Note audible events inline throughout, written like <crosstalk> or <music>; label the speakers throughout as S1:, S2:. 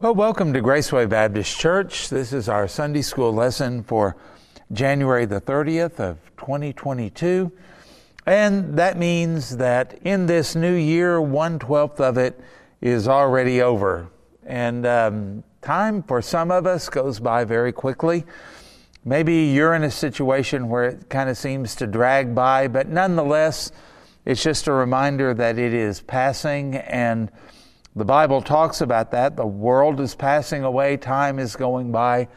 S1: Well, welcome to Graceway Baptist Church. This is our Sunday school lesson for January the 30th of 2022. And that means that in this new year, one twelfth of it is already over. And um, time for some of us goes by very quickly. Maybe you're in a situation where it kind of seems to drag by, but nonetheless, it's just a reminder that it is passing and the Bible talks about that. The world is passing away, time is going by,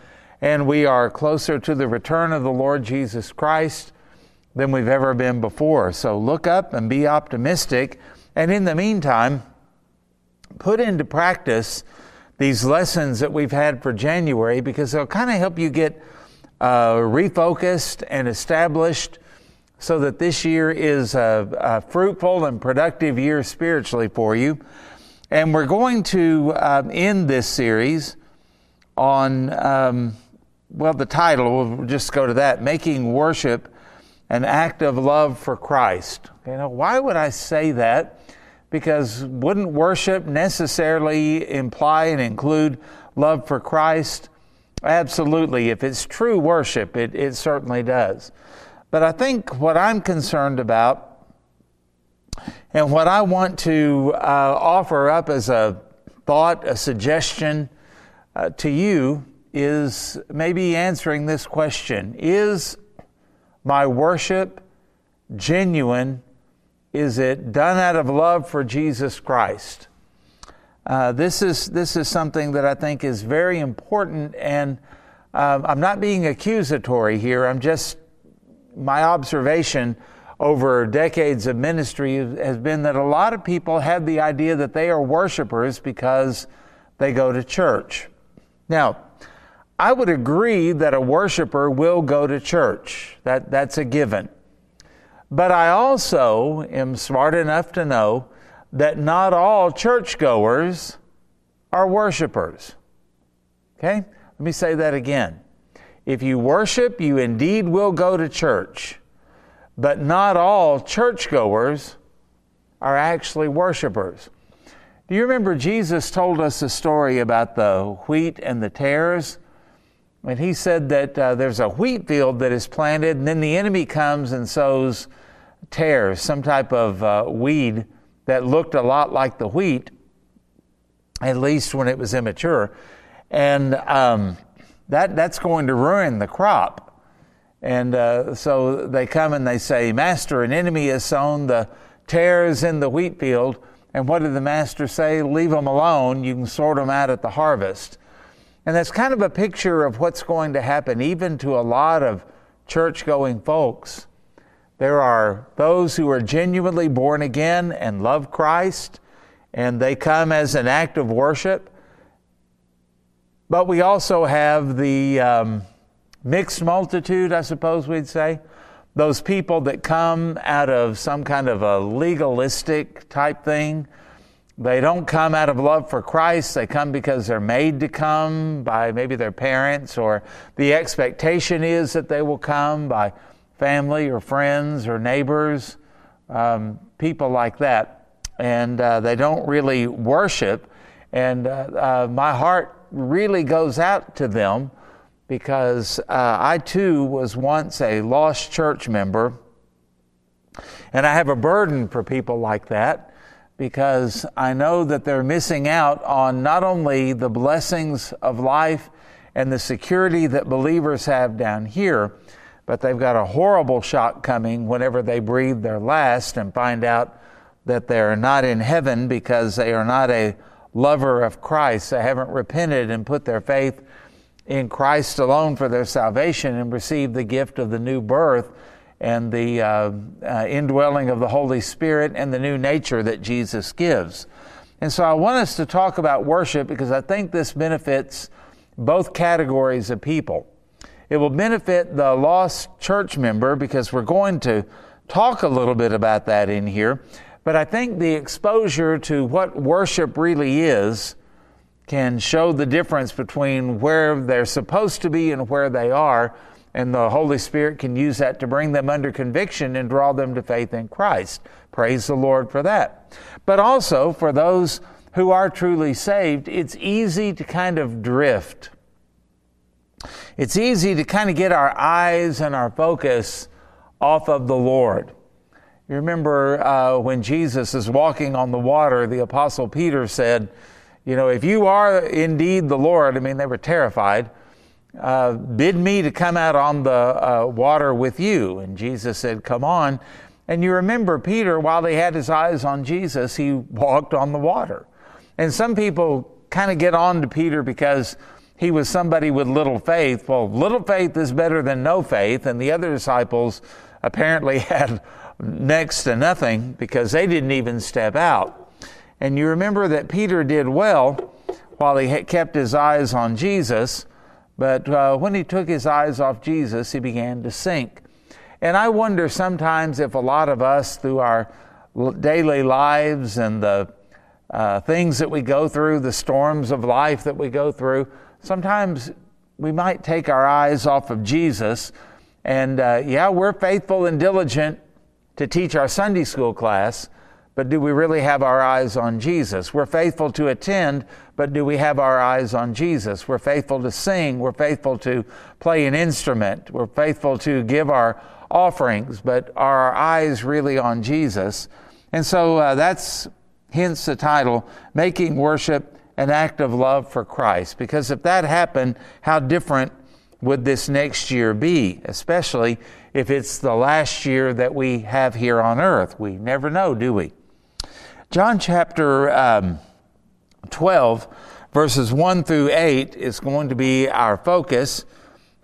S1: and we are closer to the return of the Lord Jesus Christ than we've ever been before. So look up and be optimistic. And in the meantime, put into practice these lessons that we've had for January because they'll kind of help you get uh, refocused and established so that this year is a, a fruitful and productive year spiritually for you. And we're going to um, end this series on, um, well, the title, we'll just go to that Making Worship an Act of Love for Christ. You know, why would I say that? Because wouldn't worship necessarily imply and include love for Christ? Absolutely. If it's true worship, it, it certainly does. But I think what I'm concerned about and what I want to uh, offer up as a thought, a suggestion uh, to you is maybe answering this question Is my worship genuine? Is it done out of love for Jesus Christ? Uh, this is this is something that I think is very important, and um, I'm not being accusatory here. I'm just my observation over decades of ministry has been that a lot of people have the idea that they are worshipers because they go to church. Now, I would agree that a worshiper will go to church. That, that's a given. But I also am smart enough to know that not all churchgoers are worshipers. Okay? Let me say that again. If you worship, you indeed will go to church. But not all churchgoers are actually worshipers. Do you remember Jesus told us a story about the wheat and the tares? And he said that uh, there's a wheat field that is planted, and then the enemy comes and sows tares, some type of uh, weed that looked a lot like the wheat, at least when it was immature. And um, that, that's going to ruin the crop. And uh, so they come and they say, Master, an enemy has sown the tares in the wheat field. And what did the master say? Leave them alone. You can sort them out at the harvest. And that's kind of a picture of what's going to happen even to a lot of church going folks. There are those who are genuinely born again and love Christ, and they come as an act of worship. But we also have the. Um, mixed multitude, I suppose we'd say. Those people that come out of some kind of a legalistic type thing. They don't come out of love for Christ. They come because they're made to come by maybe their parents, or the expectation is that they will come by family or friends or neighbors, um, people like that. And uh, they don't really worship. And uh, uh, my heart really goes out to them because uh, I too was once a lost church member. And I have a burden for people like that because I know that they're missing out on not only the blessings of life and the security that believers have down here, but they've got a horrible shock coming whenever they breathe their last and find out that they're not in heaven because they are not a lover of Christ. They haven't repented and put their faith in Christ alone for their salvation and receive the gift of the new birth and the uh, uh, indwelling of the Holy Spirit and the new nature that Jesus gives. And so I want us to talk about worship because I think this benefits both categories of people. It will benefit the lost church member because we're going to talk a little bit about that in here. But I think the exposure to what worship really is can show the difference between where they're supposed to be and where they are. And the Holy Spirit can use that to bring them under conviction and draw them to faith in Christ. Praise the Lord for that. But also for those who are truly saved, it's easy to kind of drift. It's easy to kind of get our eyes and our focus off of the Lord. You remember uh, when Jesus is walking on the water, the Apostle Peter said, You know, if you are indeed the Lord, I mean, they were terrified, uh, bid me to come out on the uh, water with you. And Jesus said, Come on. And you remember Peter, while he had his eyes on Jesus, he walked on the water. And some people kind of get on to Peter because he was somebody with little faith. Well, little faith is better than no faith. And the other disciples apparently <laughs> had next to nothing because they didn't even step out. And you remember that Peter did well while he kept his eyes on Jesus, but uh, when he took his eyes off Jesus, he began to sink. And I wonder sometimes if a lot of us, through our daily lives and the uh, things that we go through, the storms of life that we go through, sometimes we might take our eyes off of Jesus. And uh, yeah, we're faithful and diligent to teach our Sunday school class, but do we really have our eyes on Jesus? We're faithful to attend, but do we have our eyes on Jesus? We're faithful to sing, we're faithful to play an instrument, we're faithful to give our offerings, but are our eyes really on Jesus? And so uh, that's hence the title, Making Worship an act of love for Christ. Because if that happened, how different would this next year be? Especially if it's the last year that we have here on earth. We never know, do we? John chapter um, 12, verses 1 through 8 is going to be our focus.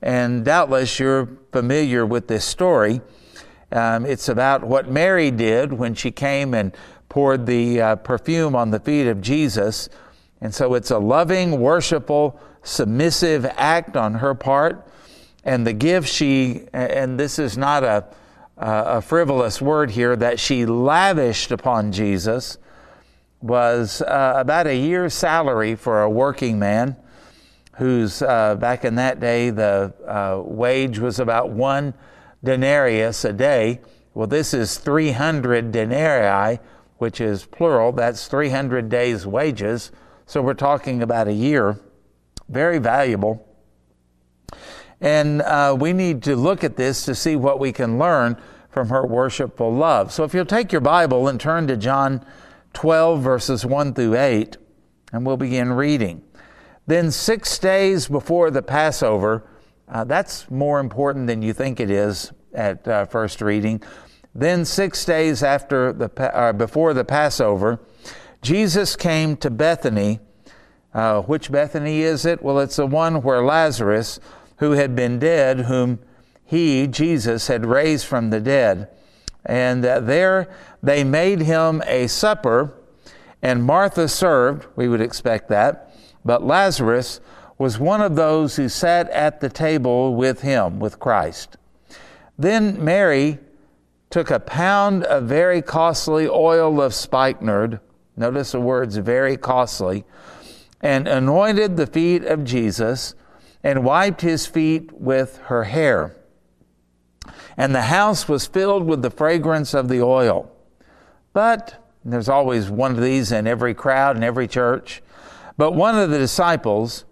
S1: And doubtless you're familiar with this story. Um, it's about what Mary did when she came and poured the uh, perfume on the feet of Jesus and so it's a loving, worshipful, submissive act on her part. And the gift she, and this is not a, a frivolous word here, that she lavished upon Jesus was uh, about a year's salary for a working man whose, uh, back in that day, the uh, wage was about one denarius a day. Well, this is 300 denarii, which is plural. That's 300 days' wages so we're talking about a year. Very valuable. And uh, we need to look at this to see what we can learn from her worshipful love. So if you'll take your Bible and turn to John 12, verses 1 through 8, and we'll begin reading. Then, six days before the Passover, uh, that's more important than you think it is at uh, first reading. Then, six days after the, uh, before the Passover, Jesus came to Bethany. Uh, which Bethany is it? Well, it's the one where Lazarus, who had been dead, whom he, Jesus, had raised from the dead. And uh, there they made him a supper, and Martha served. We would expect that. But Lazarus was one of those who sat at the table with him, with Christ. Then Mary took a pound of very costly oil of spikenard Notice the words very costly. And anointed the feet of Jesus and wiped his feet with her hair. And the house was filled with the fragrance of the oil. But there's always one of these in every crowd in every church. But one of the disciples,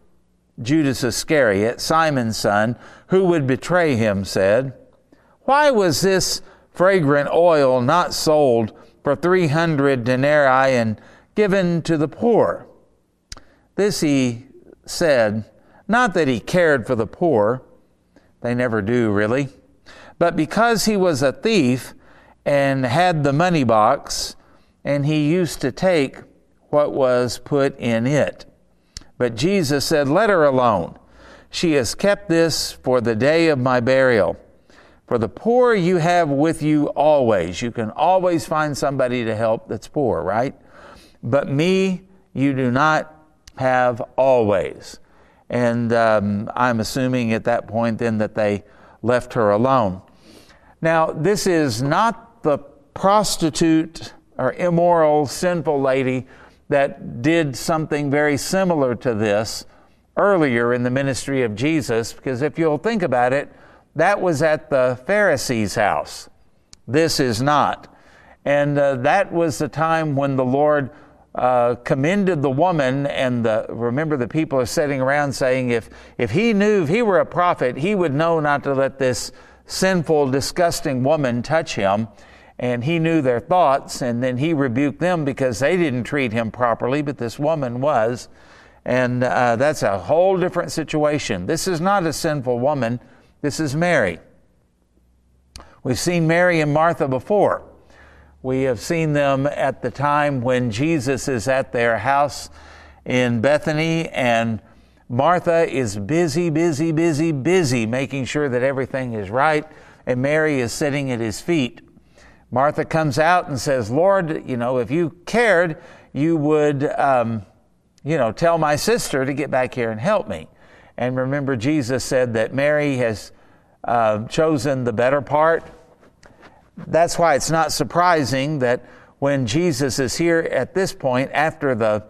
S1: Judas Iscariot, Simon's son, who would betray him, said, Why was this fragrant oil not sold for 300 denarii and given to the poor. This he said, not that he cared for the poor, they never do really, but because he was a thief and had the money box, and he used to take what was put in it. But Jesus said, Let her alone. She has kept this for the day of my burial. For the poor you have with you always. You can always find somebody to help that's poor, right? But me, you do not have always. And um, I'm assuming at that point then that they left her alone. Now, this is not the prostitute or immoral, sinful lady that did something very similar to this earlier in the ministry of Jesus, because if you'll think about it, that was at the Pharisee's house. This is not. And uh, that was the time when the Lord uh, commended the woman, and the, remember the people are sitting around saying, if, if he knew, if he were a prophet, he would know not to let this sinful, disgusting woman touch him. And he knew their thoughts, and then he rebuked them because they didn't treat him properly, but this woman was. And uh, that's a whole different situation. This is not a sinful woman, this is Mary. We've seen Mary and Martha before. We have seen them at the time when Jesus is at their house in Bethany, and Martha is busy, busy, busy, busy making sure that everything is right, and Mary is sitting at his feet. Martha comes out and says, Lord, you know, if you cared, you would, um, you know, tell my sister to get back here and help me. And remember, Jesus said that Mary has uh, chosen the better part that's why it's not surprising that when Jesus is here at this point, after the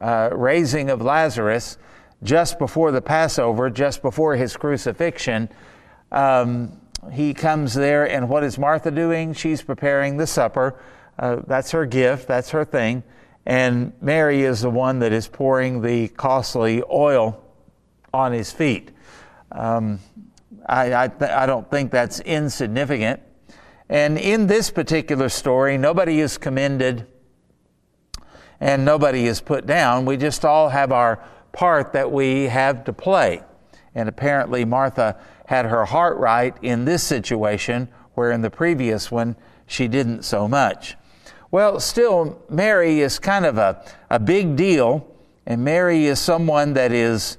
S1: uh, raising of Lazarus, just before the Passover, just before his crucifixion, um, he comes there, and what is Martha doing? She's preparing the supper. Uh, that's her gift, that's her thing. And Mary is the one that is pouring the costly oil on his feet. Um, I, I, th- I don't think that's insignificant. And in this particular story, nobody is commended and nobody is put down. We just all have our part that we have to play. And apparently, Martha had her heart right in this situation, where in the previous one, she didn't so much. Well, still, Mary is kind of a, a big deal, and Mary is someone that is,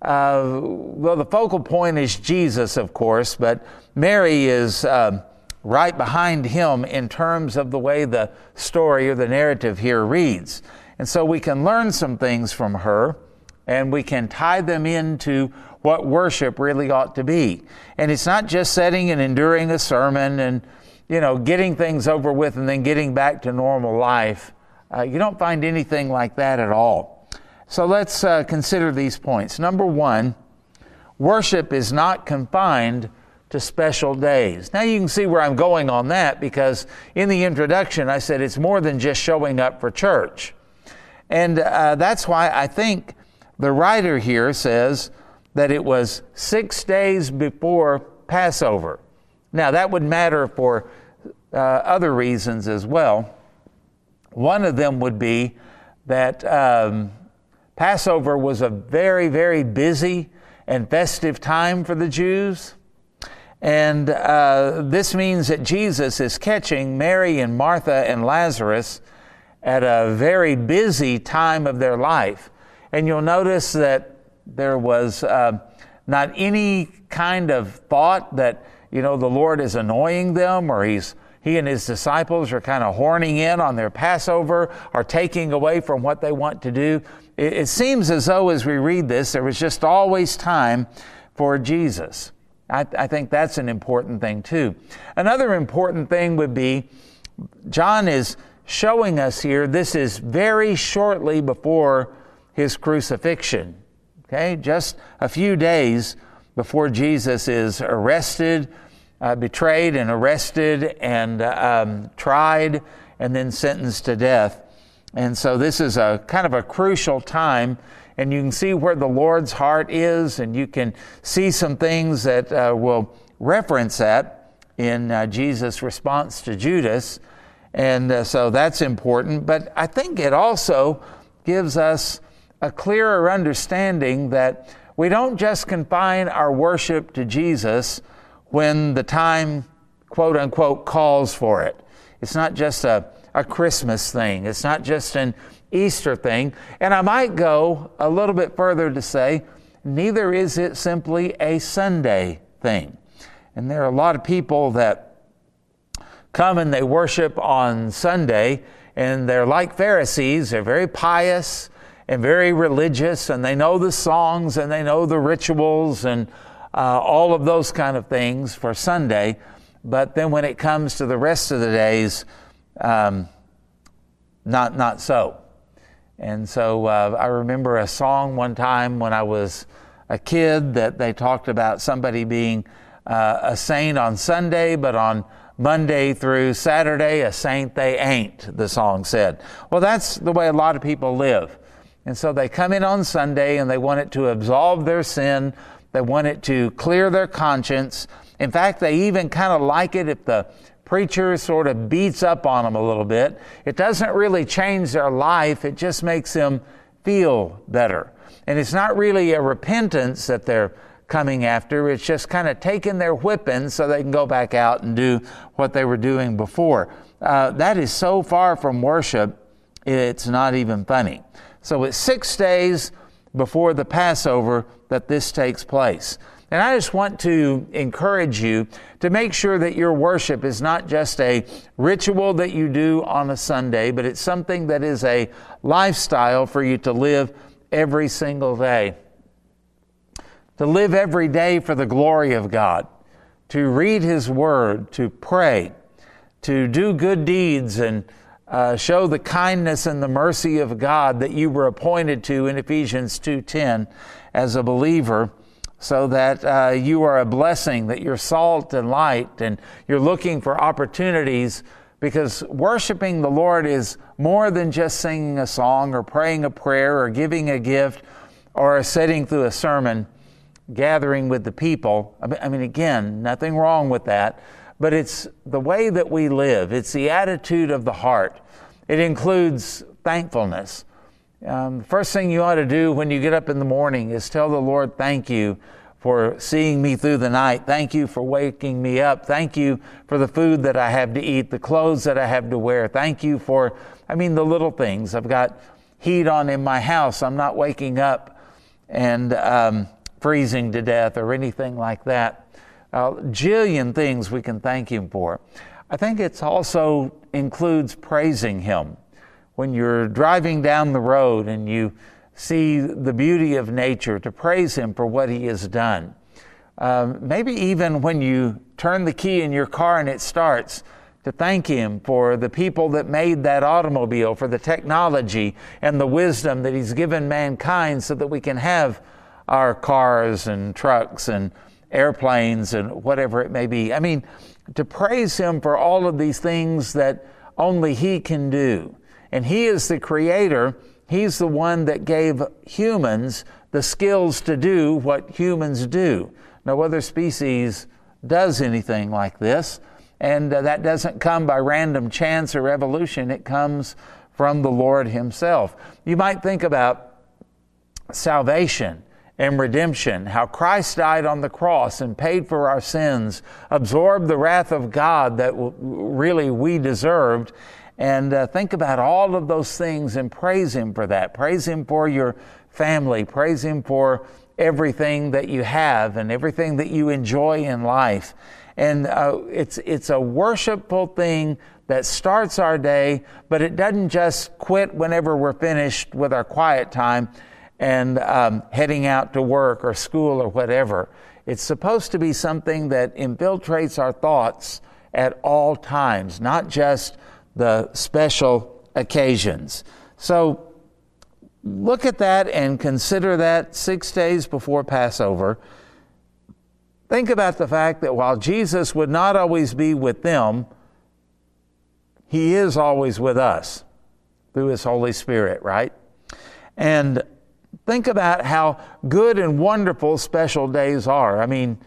S1: uh, well, the focal point is Jesus, of course, but Mary is. Uh, right behind him in terms of the way the story or the narrative here reads. And so we can learn some things from her and we can tie them into what worship really ought to be. And it's not just setting and enduring a sermon and, you know, getting things over with and then getting back to normal life. Uh, you don't find anything like that at all. So let's uh, consider these points. Number one, worship is not confined to special days. Now you can see where I'm going on that because in the introduction I said it's more than just showing up for church. And uh, that's why I think the writer here says that it was six days before Passover. Now that would matter for uh, other reasons as well. One of them would be that um, Passover was a very, very busy and festive time for the Jews. And uh, this means that Jesus is catching Mary and Martha and Lazarus at a very busy time of their life. And you'll notice that there was uh, not any kind of thought that, you know, the Lord is annoying them or he's he and his disciples are kind of horning in on their Passover or taking away from what they want to do. It, it seems as though, as we read this, there was just always time for Jesus. I, I think that's an important thing too. Another important thing would be John is showing us here this is very shortly before his crucifixion. Okay, just a few days before Jesus is arrested, uh, betrayed, and arrested, and um, tried, and then sentenced to death. And so this is a kind of a crucial time and you can see where the Lord's heart is, and you can see some things that uh, will reference that in uh, Jesus' response to Judas. And uh, so that's important. But I think it also gives us a clearer understanding that we don't just confine our worship to Jesus when the time, quote unquote, calls for it. It's not just a, a Christmas thing. It's not just an Easter thing. And I might go a little bit further to say, neither is it simply a Sunday thing. And there are a lot of people that come and they worship on Sunday, and they're like Pharisees. They're very pious and very religious, and they know the songs and they know the rituals and uh, all of those kind of things for Sunday. But then when it comes to the rest of the days, um, not, not so. And so uh, I remember a song one time when I was a kid that they talked about somebody being uh, a saint on Sunday, but on Monday through Saturday, a saint they ain't, the song said. Well, that's the way a lot of people live. And so they come in on Sunday and they want it to absolve their sin. They want it to clear their conscience. In fact, they even kind of like it if the preacher sort of beats up on them a little bit. It doesn't really change their life, it just makes them feel better. And it's not really a repentance that they're coming after, it's just kind of taking their whipping so they can go back out and do what they were doing before. Uh, that is so far from worship, it's not even funny. So it's six days before the Passover that this takes place. And I just want to encourage you to make sure that your worship is not just a ritual that you do on a Sunday, but it's something that is a lifestyle for you to live every single day. To live every day for the glory of God, to read His Word, to pray, to do good deeds and uh, show the kindness and the mercy of God that you were appointed to in Ephesians 2:10 as a believer so that uh, you are a blessing, that you're salt and light, and you're looking for opportunities because worshiping the Lord is more than just singing a song or praying a prayer or giving a gift or sitting through a sermon, gathering with the people. I mean, again, nothing wrong with that, but it's the way that we live, it's the attitude of the heart. It includes thankfulness. Um, the first thing you ought to do when you get up in the morning is tell the Lord, thank you for seeing me through the night. Thank you for waking me up. Thank you for the food that I have to eat, the clothes that I have to wear. Thank you for, I mean, the little things. I've got heat on in my house. I'm not waking up and um, freezing to death or anything like that. A jillion things we can thank Him for. I think it also includes praising Him when you're driving down the road and you see the beauty of nature, to praise Him for what He has done. Um, maybe even when you turn the key in your car and it starts, to thank Him for the people that made that automobile, for the technology and the wisdom that He's given mankind so that we can have our cars and trucks and airplanes and whatever it may be. I mean, to praise Him for all of these things that only He can do. And He is the creator. He's the one that gave humans the skills to do what humans do. No other species does anything like this. And uh, that doesn't come by random chance or evolution, it comes from the Lord Himself. You might think about salvation and redemption, how Christ died on the cross and paid for our sins, absorbed the wrath of God that really we deserved, and uh, think about all of those things and praise Him for that. Praise Him for your family. Praise Him for everything that you have and everything that you enjoy in life. And uh, it's, it's a worshipful thing that starts our day, but it doesn't just quit whenever we're finished with our quiet time and um, heading out to work or school or whatever. It's supposed to be something that infiltrates our thoughts at all times, not just the special occasions. So look at that and consider that six days before Passover. Think about the fact that while Jesus would not always be with them, He is always with us through His Holy Spirit, right? And think about how good and wonderful special days are. I mean,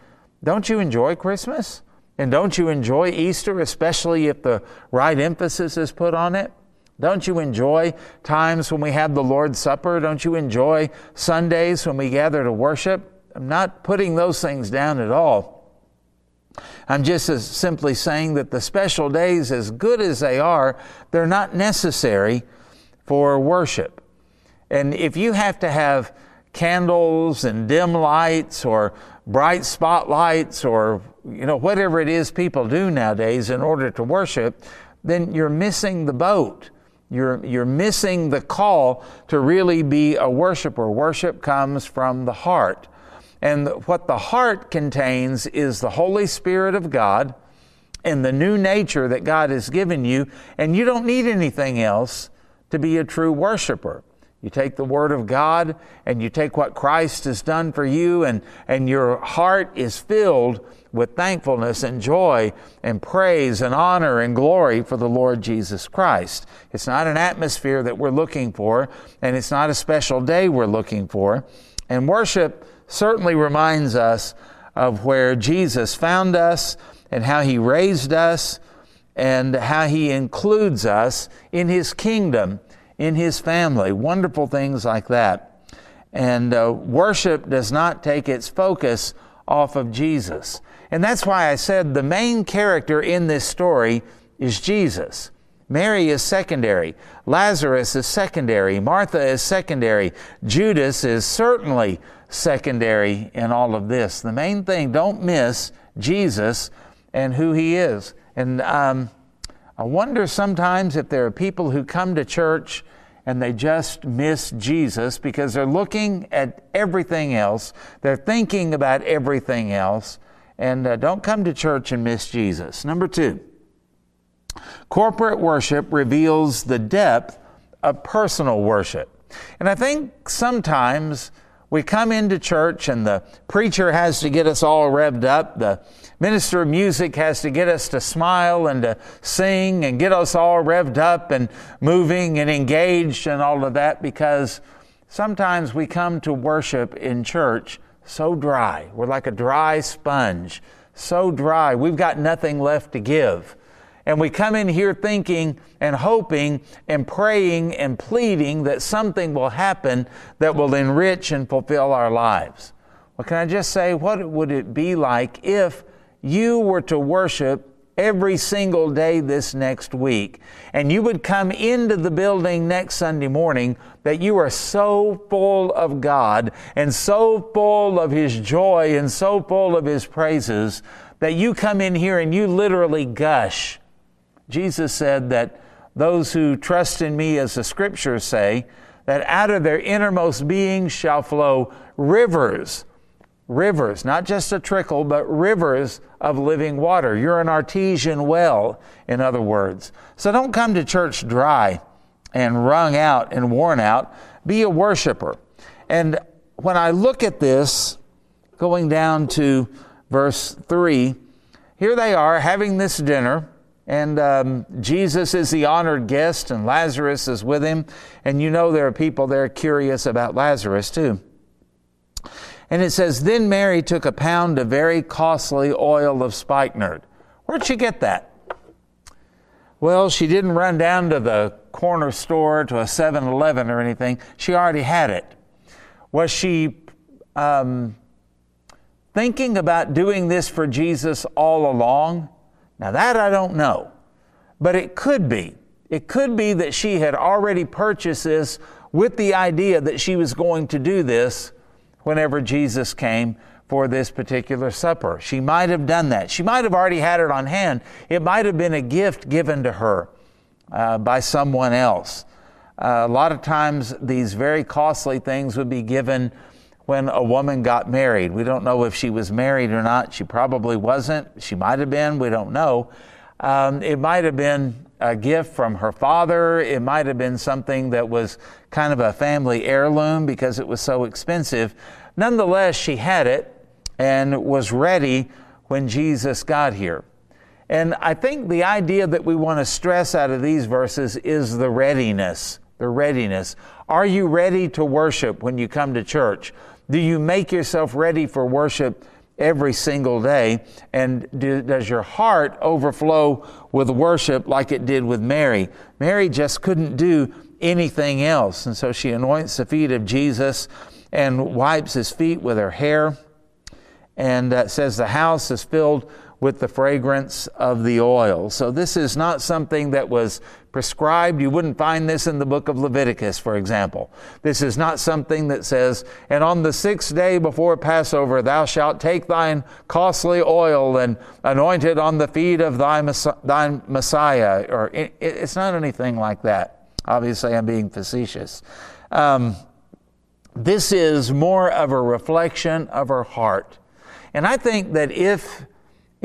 S1: don't you enjoy Christmas? And don't you enjoy Easter, especially if the right emphasis is put on it? Don't you enjoy times when we have the Lord's Supper? Don't you enjoy Sundays when we gather to worship? I'm not putting those things down at all. I'm just simply saying that the special days, as good as they are, they're not necessary for worship. And if you have to have candles and dim lights or bright spotlights or you know whatever it is people do nowadays in order to worship then you're missing the boat. You're you're missing the call to really be a worshiper. Worship comes from the heart. And what the heart contains is the holy spirit of god and the new nature that God has given you and you don't need anything else to be a true worshiper. You take the Word of God and you take what Christ has done for you, and, and your heart is filled with thankfulness and joy and praise and honor and glory for the Lord Jesus Christ. It's not an atmosphere that we're looking for, and it's not a special day we're looking for. And worship certainly reminds us of where Jesus found us and how He raised us and how He includes us in His kingdom in his family, wonderful things like that. And uh, worship does not take its focus off of Jesus. And that's why I said the main character in this story is Jesus. Mary is secondary. Lazarus is secondary. Martha is secondary. Judas is certainly secondary in all of this. The main thing, don't miss Jesus and who he is. And um, I wonder sometimes if there are people who come to church and they just miss Jesus because they're looking at everything else, they're thinking about everything else, and uh, don't come to church and miss Jesus. Number two, corporate worship reveals the depth of personal worship. And I think sometimes we come into church and the preacher has to get us all revved up. The minister of music has to get us to smile and to sing and get us all revved up and moving and engaged and all of that because sometimes we come to worship in church so dry. We're like a dry sponge, so dry. We've got nothing left to give. And we come in here thinking and hoping and praying and pleading that something will happen that will enrich and fulfill our lives. Well, can I just say, what would it be like if you were to worship every single day this next week and you would come into the building next Sunday morning that you are so full of God and so full of His joy and so full of His praises that you come in here and you literally gush. Jesus said that those who trust in me, as the scriptures say, that out of their innermost being shall flow rivers, rivers, not just a trickle, but rivers of living water. You're an artesian well, in other words. So don't come to church dry and wrung out and worn out. Be a worshiper. And when I look at this, going down to verse 3, here they are having this dinner and um, Jesus is the honored guest, and Lazarus is with him. And you know there are people there curious about Lazarus too. And it says, Then Mary took a pound of very costly oil of spikenard. Where'd she get that? Well, she didn't run down to the corner store to a 7 Eleven or anything. She already had it. Was she um, thinking about doing this for Jesus all along? Now, that I don't know, but it could be. It could be that she had already purchased this with the idea that she was going to do this whenever Jesus came for this particular supper. She might have done that. She might have already had it on hand. It might have been a gift given to her uh, by someone else. Uh, a lot of times, these very costly things would be given when a woman got married. We don't know if she was married or not. She probably wasn't. She might have been. We don't know. Um, it might have been a gift from her father. It might have been something that was kind of a family heirloom because it was so expensive. Nonetheless, she had it and was ready when Jesus got here. And I think the idea that we want to stress out of these verses is the readiness. The readiness. Are you ready to worship when you come to church? Do you make yourself ready for worship every single day? And do, does your heart overflow with worship like it did with Mary? Mary just couldn't do anything else. And so she anoints the feet of Jesus and wipes his feet with her hair. And uh, says the house is filled with the fragrance of the oil. So this is not something that was prescribed. You wouldn't find this in the book of Leviticus, for example. This is not something that says, and on the sixth day before Passover, thou shalt take thine costly oil and anoint it on the feet of thy, thy Messiah. Or it, it's not anything like that. Obviously, I'm being facetious. Um, this is more of a reflection of her heart. And I think that if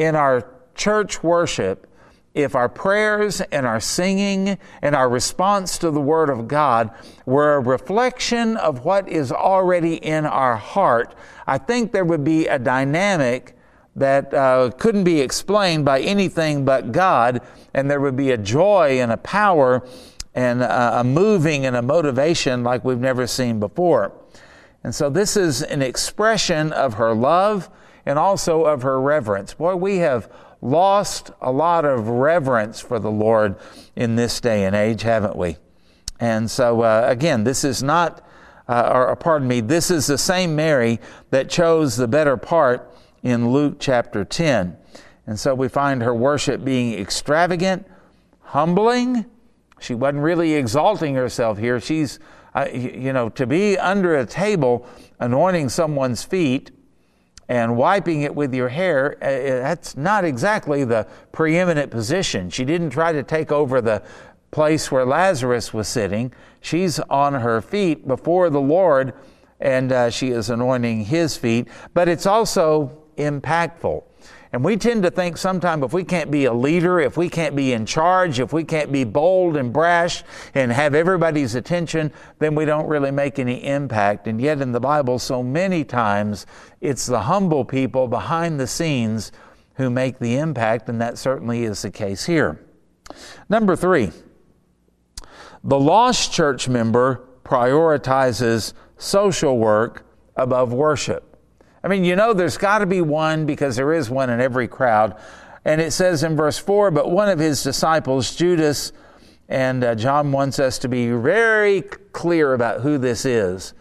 S1: in our church worship, if our prayers and our singing and our response to the Word of God were a reflection of what is already in our heart, I think there would be a dynamic that uh, couldn't be explained by anything but God, and there would be a joy and a power and a, a moving and a motivation like we've never seen before. And so this is an expression of her love and also of her reverence. Boy, we have lost a lot of reverence for the Lord in this day and age, haven't we? And so, uh, again, this is not, uh, or pardon me, this is the same Mary that chose the better part in Luke chapter 10. And so we find her worship being extravagant, humbling. She wasn't really exalting herself here. She's, uh, you know, to be under a table anointing someone's feet and wiping it with your hair, uh, uh, that's not exactly the preeminent position. She didn't try to take over the place where Lazarus was sitting. She's on her feet before the Lord, and uh, she is anointing his feet. But it's also impactful. And we tend to think sometimes if we can't be a leader, if we can't be in charge, if we can't be bold and brash and have everybody's attention, then we don't really make any impact. And yet in the Bible, so many times, it's the humble people behind the scenes who make the impact, and that certainly is the case here. Number three, the lost church member prioritizes social work above worship. I mean, you know, there's got to be one because there is one in every crowd. And it says in verse 4 But one of his disciples, Judas, and uh, John wants us to be very clear about who this is.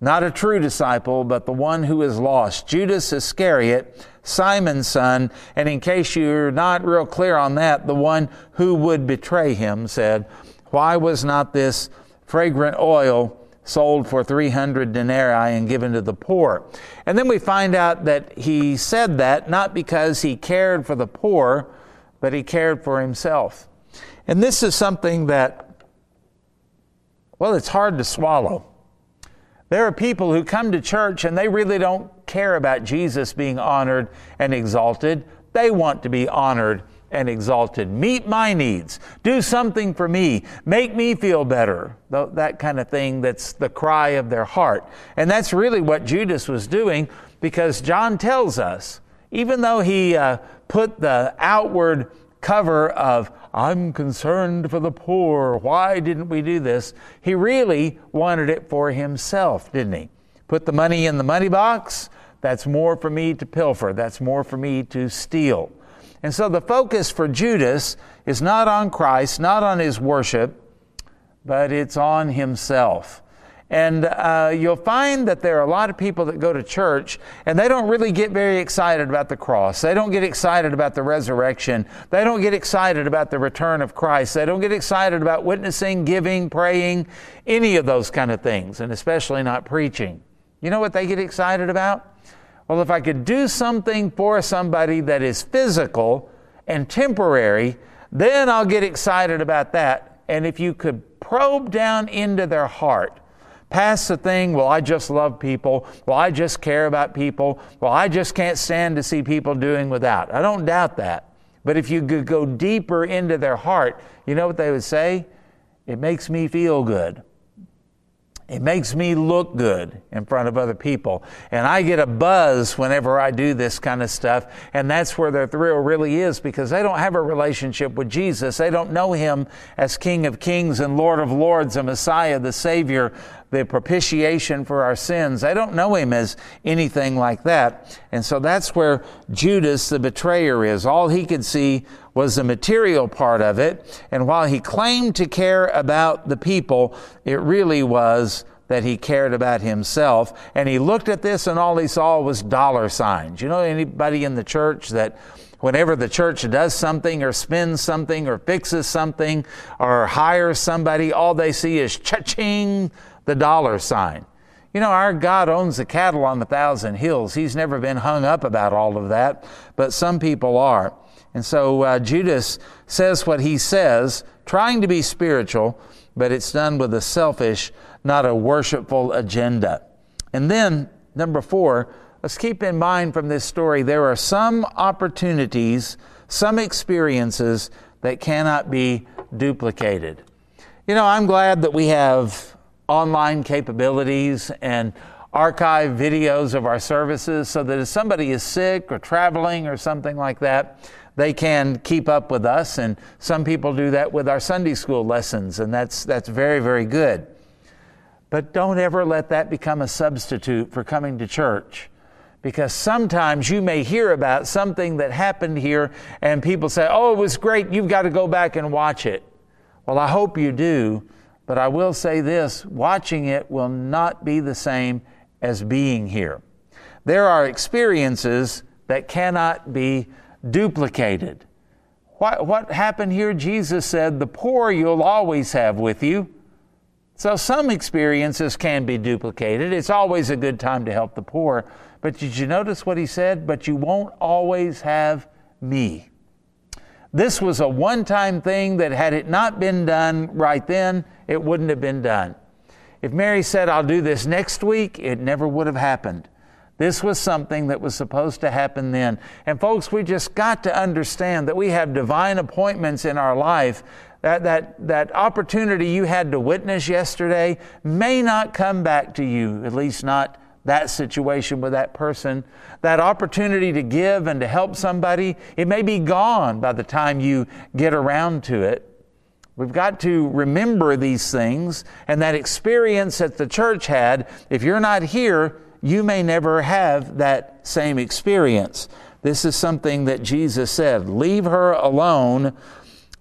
S1: Not a true disciple, but the one who is lost. Judas Iscariot, Simon's son, and in case you're not real clear on that, the one who would betray him said, Why was not this fragrant oil sold for 300 denarii and given to the poor. And then we find out that he said that not because he cared for the poor, but he cared for himself. And this is something that, well, it's hard to swallow. There are people who come to church and they really don't care about Jesus being honored and exalted. They want to be honored and exalted. Meet my needs. Do something for me. Make me feel better. That kind of thing that's the cry of their heart. And that's really what Judas was doing because John tells us, even though he uh, put the outward cover of, I'm concerned for the poor, why didn't we do this? He really wanted it for himself, didn't he? Put the money in the money box. That's more for me to pilfer. That's more for me to steal. And so the focus for Judas is not on Christ, not on his worship, but it's on himself. And uh, you'll find that there are a lot of people that go to church and they don't really get very excited about the cross. They don't get excited about the resurrection. They don't get excited about the return of Christ. They don't get excited about witnessing, giving, praying, any of those kind of things, and especially not preaching. You know what they get excited about? Well, if I could do something for somebody that is physical and temporary, then I'll get excited about that. And if you could probe down into their heart, past the thing, well, I just love people, well, I just care about people, well, I just can't stand to see people doing without. I don't doubt that. But if you could go deeper into their heart, you know what they would say? It makes me feel good. It makes me look good in front of other people. And I get a buzz whenever I do this kind of stuff. And that's where their thrill really is because they don't have a relationship with Jesus. They don't know Him as King of Kings and Lord of Lords, a Messiah, the Savior, the propitiation for our sins. They don't know Him as anything like that. And so that's where Judas, the betrayer, is. All he could see was the material part of it. And while he claimed to care about the people, it really was that he cared about himself. And he looked at this and all he saw was dollar signs. You know anybody in the church that whenever the church does something or spends something or fixes something or hires somebody, all they see is cha-ching, the dollar sign. You know, our God owns the cattle on a thousand hills. He's never been hung up about all of that, but some people are. And so uh, Judas says what he says, trying to be spiritual, but it's done with a selfish, not a worshipful agenda. And then, number four, let's keep in mind from this story there are some opportunities, some experiences that cannot be duplicated. You know, I'm glad that we have online capabilities and archive videos of our services so that if somebody is sick or traveling or something like that, they can keep up with us. And some people do that with our Sunday school lessons, and that's, that's very, very good. But don't ever let that become a substitute for coming to church. Because sometimes you may hear about something that happened here, and people say, Oh, it was great, you've got to go back and watch it. Well, I hope you do, but I will say this watching it will not be the same as being here. There are experiences that cannot be duplicated. What, what happened here? Jesus said, The poor you'll always have with you. So some experiences can be duplicated. It's always a good time to help the poor. But did you notice what he said? But you won't always have me. This was a one time thing that, had it not been done right then, it wouldn't have been done. If Mary said, I'll do this next week, it never would have happened. This was something that was supposed to happen then. And folks, we just got to understand that we have divine appointments in our life. That, that, that opportunity you had to witness yesterday may not come back to you, at least not that situation with that person. That opportunity to give and to help somebody, it may be gone by the time you get around to it. We've got to remember these things and that experience that the church had. If you're not here, you may never have that same experience. This is something that Jesus said Leave her alone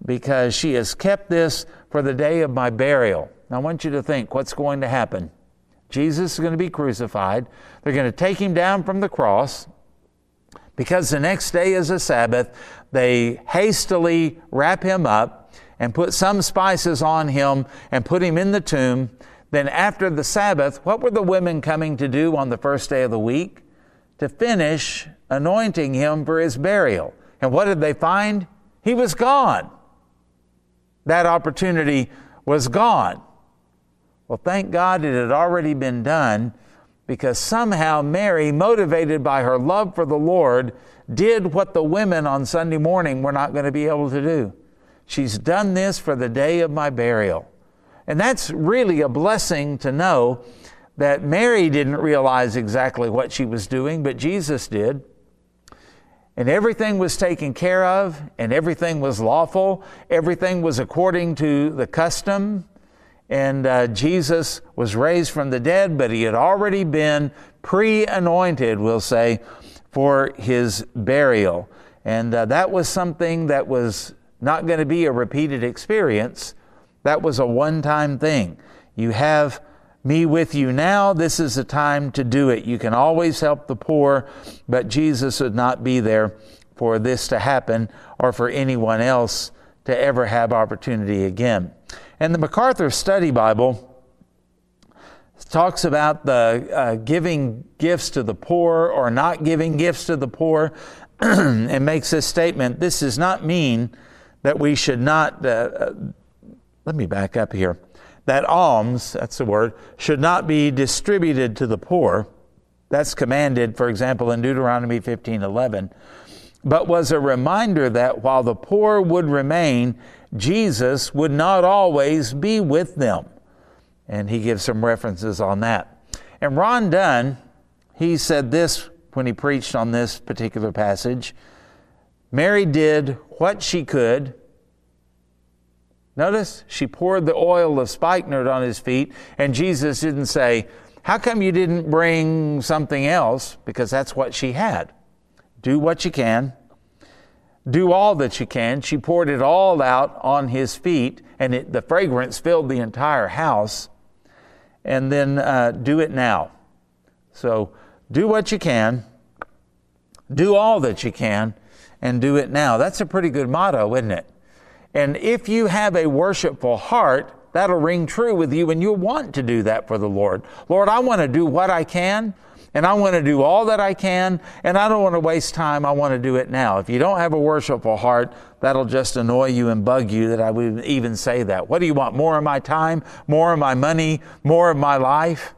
S1: because she has kept this for the day of my burial. Now, I want you to think what's going to happen. Jesus is going to be crucified. They're going to take him down from the cross. Because the next day is a Sabbath, they hastily wrap him up and put some spices on him and put him in the tomb. Then, after the Sabbath, what were the women coming to do on the first day of the week? To finish anointing him for his burial. And what did they find? He was gone. That opportunity was gone. Well, thank God it had already been done because somehow Mary, motivated by her love for the Lord, did what the women on Sunday morning were not going to be able to do. She's done this for the day of my burial. And that's really a blessing to know that Mary didn't realize exactly what she was doing, but Jesus did. And everything was taken care of, and everything was lawful, everything was according to the custom and uh, Jesus was raised from the dead, but he had already been pre anointed, we'll say, for his burial. And uh, that was something that was not going to be a repeated experience. That was a one time thing. You have me with you now. This is the time to do it. You can always help the poor, but Jesus would not be there for this to happen or for anyone else to ever have opportunity again. And the MacArthur Study Bible talks about the uh, giving gifts to the poor or not giving gifts to the poor <clears throat> and makes this statement this does not mean that we should not, uh, uh, let me back up here, that alms, that's the word, should not be distributed to the poor. That's commanded, for example, in Deuteronomy 15 11 but was a reminder that while the poor would remain, Jesus would not always be with them. And he gives some references on that. And Ron Dunn, he said this when he preached on this particular passage Mary did what she could. Notice she poured the oil of spikenard on his feet, and Jesus didn't say, How come you didn't bring something else? Because that's what she had. Do what you can, do all that you can. She poured it all out on his feet, and it, the fragrance filled the entire house. And then uh, do it now. So do what you can, do all that you can, and do it now. That's a pretty good motto, isn't it? And if you have a worshipful heart, that'll ring true with you, and you'll want to do that for the Lord. Lord, I want to do what I can and I want to do all that I can, and I don't want to waste time. I want to do it now. If you don't have a worshipful heart, that'll just annoy you and bug you that I would even say that. What do you want? More of my time? More of my money? More of my life?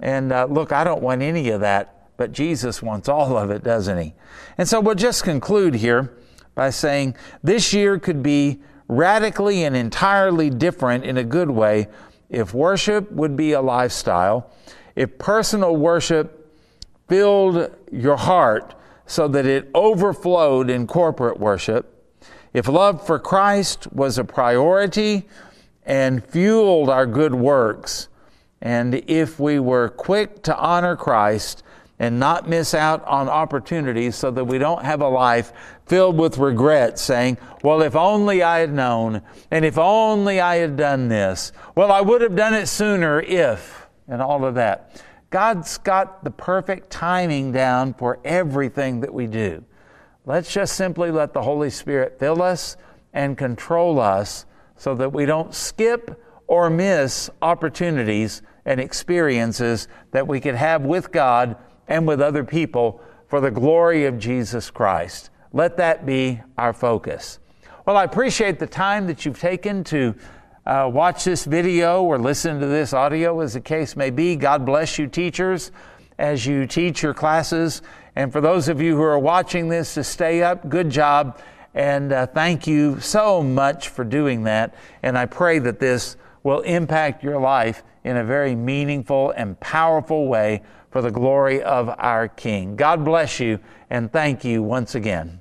S1: And uh, look, I don't want any of that, but Jesus wants all of it, doesn't he? And so we'll just conclude here by saying this year could be radically and entirely different in a good way if worship would be a lifestyle, if personal worship filled your heart so that it overflowed in corporate worship, if love for Christ was a priority and fueled our good works, and if we were quick to honor Christ and not miss out on opportunities so that we don't have a life filled with regret, saying, Well, if only I had known, and if only I had done this, well, I would have done it sooner if, and all of that. God's got the perfect timing down for everything that we do. Let's just simply let the Holy Spirit fill us and control us so that we don't skip or miss opportunities and experiences that we could have with God and with other people for the glory of Jesus Christ. Let that be our focus. Well, I appreciate the time that you've taken to uh, watch this video or listen to this audio, as the case may be. God bless you, teachers, as you teach your classes. And for those of you who are watching this, to stay up, good job. And uh, thank you so much for doing that. And I pray that this will impact your life in a very meaningful and powerful way for the glory of our King. God bless you and thank you once again.